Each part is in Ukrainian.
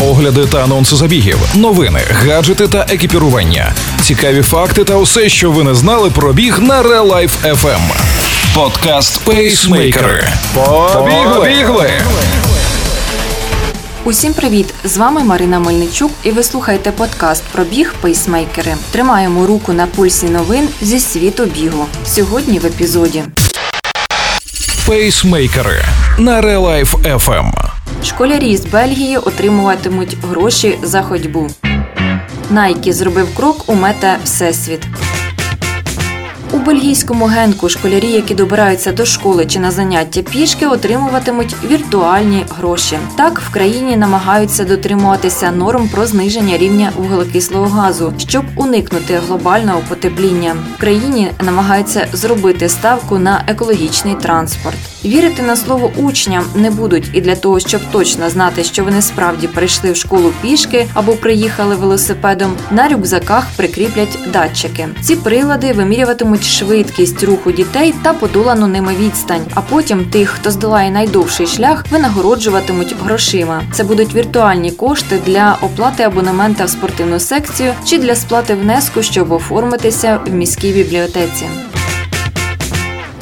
огляди та анонси забігів, новини, гаджети та екіпірування, цікаві факти та усе, що ви не знали про біг на Real Life FM. Подкаст Пейсмейкери. Побігли! Усім привіт! З вами Марина Мельничук, і ви слухаєте подкаст про біг пейсмейкери. Тримаємо руку на пульсі новин зі світу бігу. Сьогодні в епізоді. Пейсмейкери на Real Life FM. Школярі з Бельгії отримуватимуть гроші за ходьбу. Найкі зробив крок у мета Всесвіт. У бельгійському генку школярі, які добираються до школи чи на заняття пішки, отримуватимуть віртуальні гроші. Так в країні намагаються дотримуватися норм про зниження рівня вуглекислого газу, щоб уникнути глобального потепління. В країні намагаються зробити ставку на екологічний транспорт. Вірити на слово учням не будуть, і для того, щоб точно знати, що вони справді прийшли в школу пішки або приїхали велосипедом, на рюкзаках прикріплять датчики. Ці прилади вимірюватимуть швидкість руху дітей та подолану ними відстань. А потім тих, хто здолає найдовший шлях, винагороджуватимуть грошима. Це будуть віртуальні кошти для оплати абонемента в спортивну секцію чи для сплати внеску, щоб оформитися в міській бібліотеці.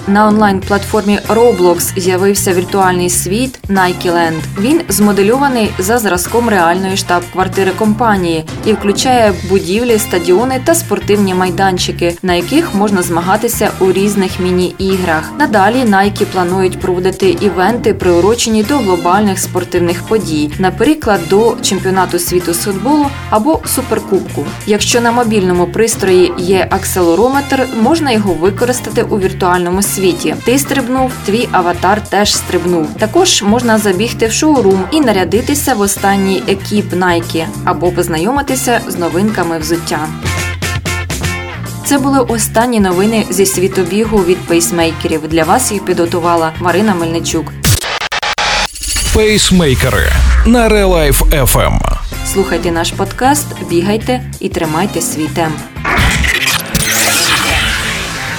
На онлайн-платформі Roblox з'явився віртуальний світ Nike Land. Він змодельований за зразком реальної штаб-квартири компанії і включає будівлі, стадіони та спортивні майданчики, на яких можна змагатися у різних міні-іграх. Надалі Nike планують проводити івенти, приурочені до глобальних спортивних подій, наприклад, до чемпіонату світу з футболу або суперкубку. Якщо на мобільному пристрої є акселерометр, можна його використати у віртуальному світі світі. Ти стрибнув, твій аватар теж стрибнув. Також можна забігти в шоурум і нарядитися в останній екіп Nike або познайомитися з новинками взуття. Це були останні новини зі світу бігу від пейсмейкерів. Для вас їх підготувала Марина Мельничук. Пейсмейкери на Life FM. Слухайте наш подкаст, бігайте і тримайте свій темп.